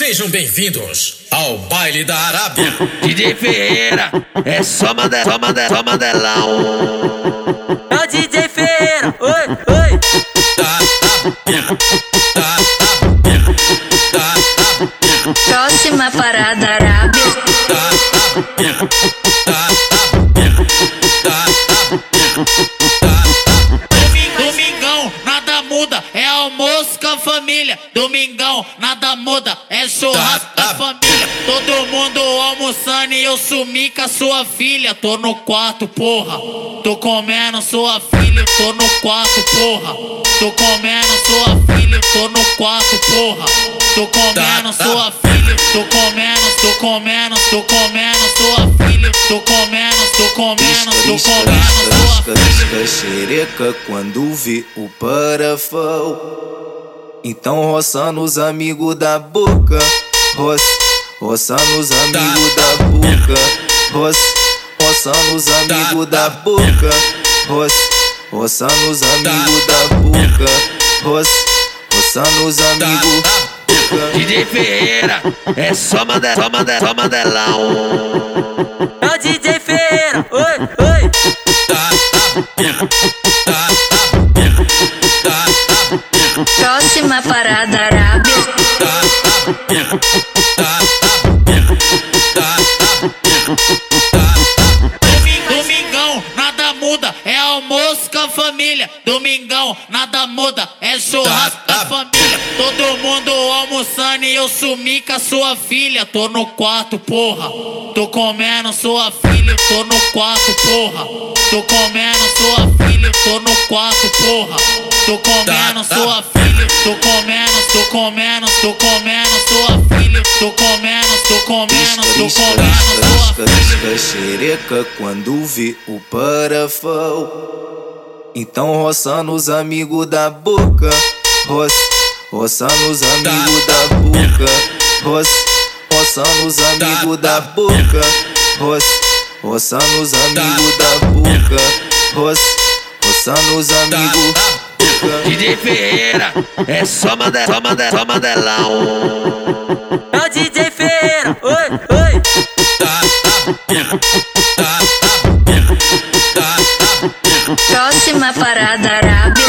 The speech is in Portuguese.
Sejam bem-vindos ao baile da Arábia. DJ Ferreira, é só mandar, só mandar, só mandelão. É o DJ Ferreira, oi, oi. Da Arábia, da Arábia, da Arábia, Próxima parada Arábia. da Arábia, da Arábia, almoço com a família. Domingão, nada muda, é churrasco Tá, da tá. família. Todo mundo almoçando e eu sumi com a sua filha. Tô no quarto, porra. Tô comendo sua filha, tô no quarto, porra. Tô comendo sua filha, tô no quarto, porra. Tô comendo Tá, tá. sua filha, tô comendo, tô comendo, tô comendo sua filha. Tô comendo, comendo, tô comendo xereca quando vê o parafão. Então roça nos amigos da boca, roça, roça nos amigos da boca, roça, roça nos amigos da boca, roça, roça nos amigos da boca, roça, roça nos amigos da boca. DJ Ferreira, é só mandar, só mandar, só mandelão. É o DJ Próxima parada Arábia. Domingão, nada muda, é almoço com a família. Domingão, nada muda, é churrasco da tá. família. Todo mundo almoçando e eu sumi com a sua filha. Tô no quarto, porra. Tô comendo sua filha, tô no quarto, porra. Tô comendo sua filha, tô no quarto, porra. Tô comendo Tá, tá. sua filha, tô comendo, tô comendo, tô comendo sua filha. Tô comendo, tô comendo, tô comendo sua filha. xereca quando vê o parafão. Então roça nos amigos da boca, roça, roça nos amigos da boca, roça, roça nos amigos da boca, roça, roça nos amigos da boca, roça, roça nos amigos da boca. DJ Ferreira, é só mandar, só mandar, só mandelão. É o DJ Ferreira, oi, oi. Próxima parada Arábia.